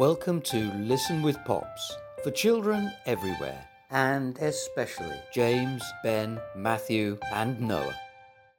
Welcome to Listen with Pops for children everywhere, and especially James, Ben, Matthew, and Noah.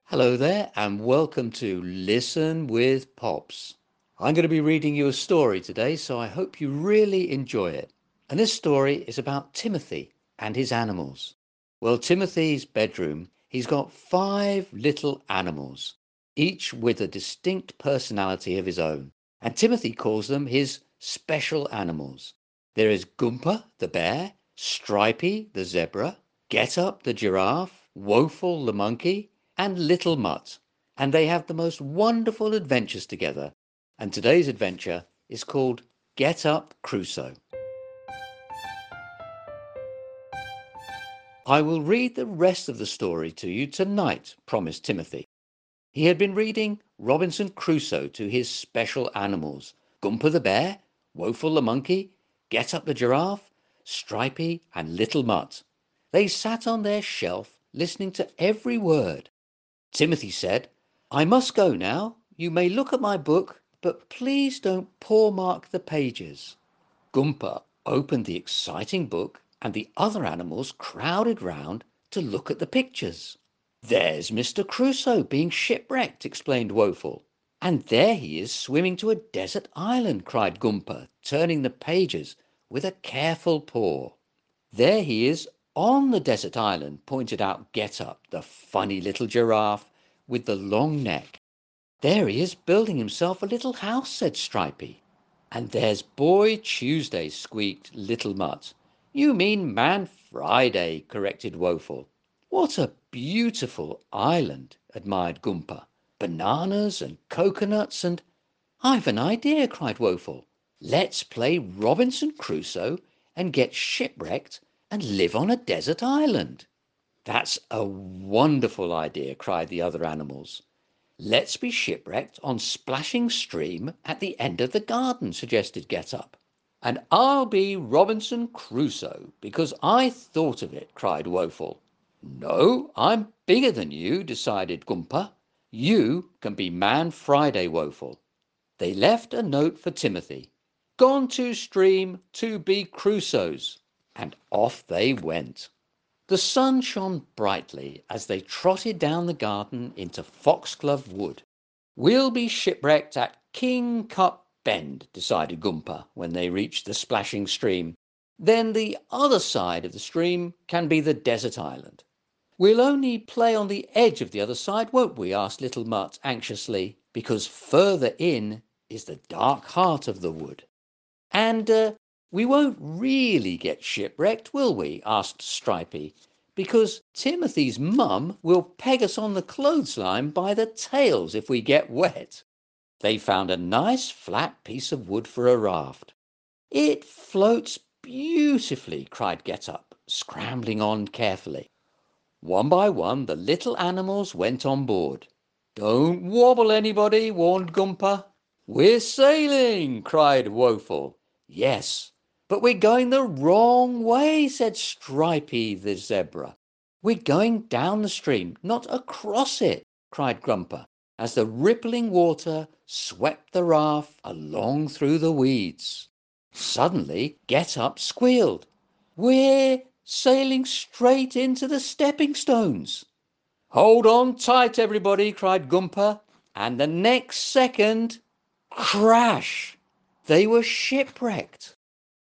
Hello there, and welcome to Listen with Pops. I'm going to be reading you a story today, so I hope you really enjoy it. And this story is about Timothy and his animals. Well, Timothy's bedroom, he's got five little animals, each with a distinct personality of his own. And Timothy calls them his special animals. There is Gumper the bear, Stripey the zebra, Get Up the giraffe, Woeful the monkey, and Little Mutt. And they have the most wonderful adventures together. And today's adventure is called Get Up Crusoe. I will read the rest of the story to you tonight, promised Timothy. He had been reading Robinson Crusoe to his special animals, Gumper the bear, Woeful the monkey, Get up the giraffe, Stripey, and Little Mutt. They sat on their shelf listening to every word. Timothy said, I must go now. You may look at my book, but please don't paw mark the pages. Gumper opened the exciting book, and the other animals crowded round to look at the pictures. There's Mr. Crusoe being shipwrecked, explained Woeful. And there he is swimming to a desert island, cried Gumper, turning the pages with a careful paw. There he is on the desert island, pointed out Get Up, the funny little giraffe with the long neck. There he is building himself a little house, said Stripey. And there's Boy Tuesday, squeaked Little Mutt. You mean Man Friday, corrected Woeful. What a beautiful island, admired Gumper bananas and coconuts and I've an idea, cried Woeful. Let's play Robinson Crusoe and get shipwrecked and live on a desert island. That's a wonderful idea, cried the other animals. Let's be shipwrecked on Splashing Stream at the end of the garden, suggested Get Up. And I'll be Robinson Crusoe because I thought of it, cried Woeful. No, I'm bigger than you, decided Gumper. You can be Man Friday Woeful. They left a note for Timothy. Gone to stream to be Crusoes. And off they went. The sun shone brightly as they trotted down the garden into Foxglove Wood. We'll be shipwrecked at King Cup Bend, decided Gumper when they reached the splashing stream. Then the other side of the stream can be the desert island. We'll only play on the edge of the other side, won't we? asked little Mutt anxiously, because further in is the dark heart of the wood. And uh, we won't really get shipwrecked, will we? asked Stripey, because Timothy's mum will peg us on the clothesline by the tails if we get wet. They found a nice flat piece of wood for a raft. It floats beautifully, cried Get Up, scrambling on carefully. One by one the little animals went on board. Don't wobble anybody, warned Gumper. We're sailing, cried Woeful. Yes, but we're going the wrong way, said Stripey the zebra. We're going down the stream, not across it, cried Gumper, as the rippling water swept the raft along through the weeds. Suddenly, Get Up squealed. We're sailing straight into the stepping stones. Hold on tight, everybody, cried Gumper. And the next second, crash! They were shipwrecked.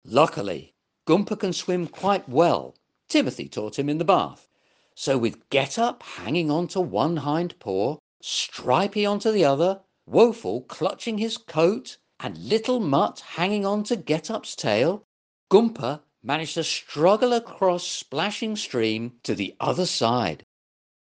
Luckily, Gumper can swim quite well. Timothy taught him in the bath. So with Get Up hanging on to one hind paw, Stripey onto the other, Woeful clutching his coat, and Little Mutt hanging on to Get Up's tail, Gumper managed to struggle across Splashing Stream to the other side.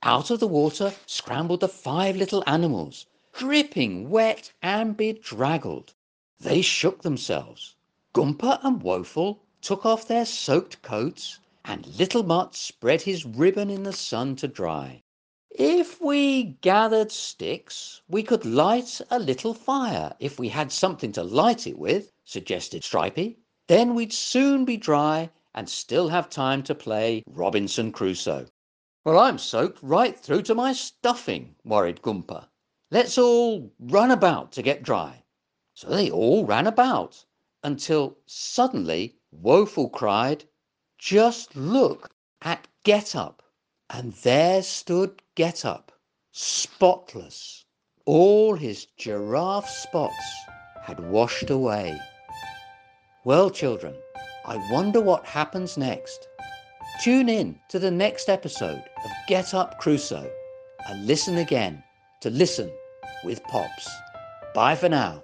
Out of the water scrambled the five little animals, dripping wet and bedraggled. They shook themselves. Gumper and Woeful took off their soaked coats, and Little Mutt spread his ribbon in the sun to dry. If we gathered sticks, we could light a little fire if we had something to light it with, suggested Stripey. Then we'd soon be dry and still have time to play Robinson Crusoe. Well, I'm soaked right through to my stuffing, worried Gumper. Let's all run about to get dry. So they all ran about, until suddenly Woeful cried, Just look at Get Up. And there stood Get Up, spotless. All his giraffe spots had washed away. Well, children, I wonder what happens next. Tune in to the next episode of Get Up Crusoe and listen again to Listen with Pops. Bye for now.